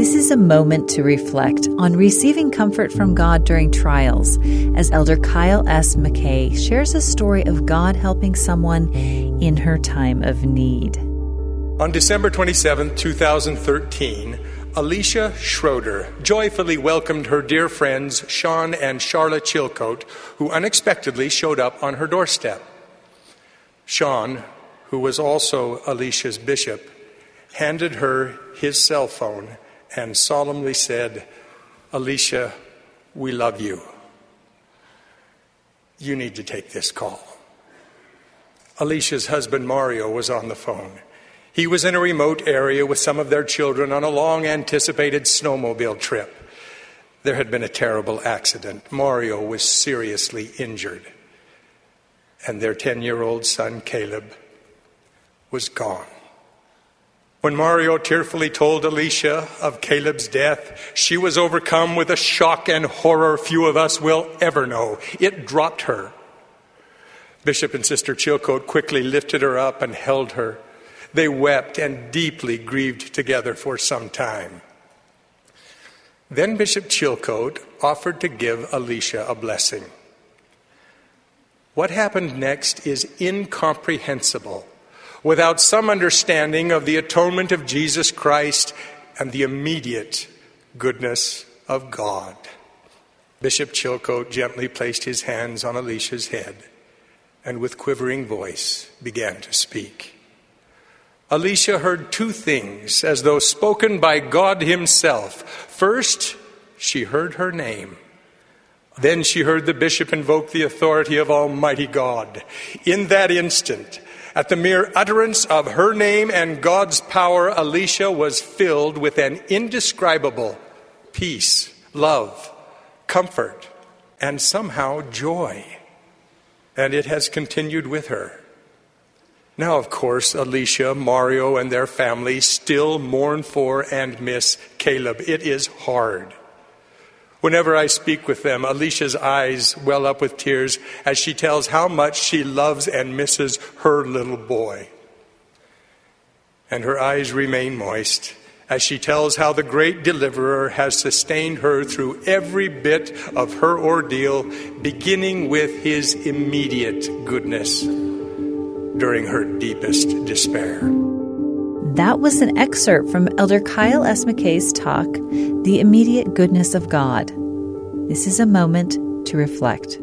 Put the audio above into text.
This is a moment to reflect on receiving comfort from God during trials, as Elder Kyle S. McKay shares a story of God helping someone in her time of need. On December 27, 2013, Alicia Schroeder joyfully welcomed her dear friends Sean and Charlotte Chilcote, who unexpectedly showed up on her doorstep. Sean, who was also Alicia's bishop, handed her his cell phone and solemnly said, Alicia, we love you. You need to take this call. Alicia's husband Mario was on the phone. He was in a remote area with some of their children on a long anticipated snowmobile trip. There had been a terrible accident. Mario was seriously injured. And their 10 year old son, Caleb, was gone. When Mario tearfully told Alicia of Caleb's death, she was overcome with a shock and horror few of us will ever know. It dropped her. Bishop and Sister Chilcote quickly lifted her up and held her. They wept and deeply grieved together for some time. Then Bishop Chilcote offered to give Alicia a blessing. What happened next is incomprehensible without some understanding of the atonement of Jesus Christ and the immediate goodness of God. Bishop Chilcote gently placed his hands on Alicia's head and with quivering voice began to speak. Alicia heard two things as though spoken by God Himself. First, she heard her name. Then she heard the bishop invoke the authority of Almighty God. In that instant, at the mere utterance of her name and God's power, Alicia was filled with an indescribable peace, love, comfort, and somehow joy. And it has continued with her. Now, of course, Alicia, Mario, and their family still mourn for and miss Caleb. It is hard. Whenever I speak with them, Alicia's eyes well up with tears as she tells how much she loves and misses her little boy. And her eyes remain moist as she tells how the great deliverer has sustained her through every bit of her ordeal, beginning with his immediate goodness during her deepest despair. That was an excerpt from Elder Kyle S. McKay's talk, The Immediate Goodness of God. This is a moment to reflect.